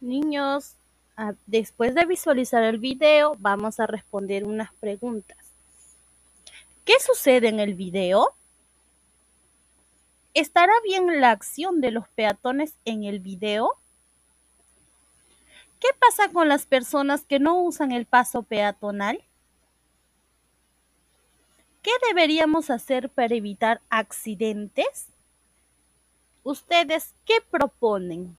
Niños, después de visualizar el video, vamos a responder unas preguntas. ¿Qué sucede en el video? ¿Estará bien la acción de los peatones en el video? ¿Qué pasa con las personas que no usan el paso peatonal? ¿Qué deberíamos hacer para evitar accidentes? ¿Ustedes qué proponen?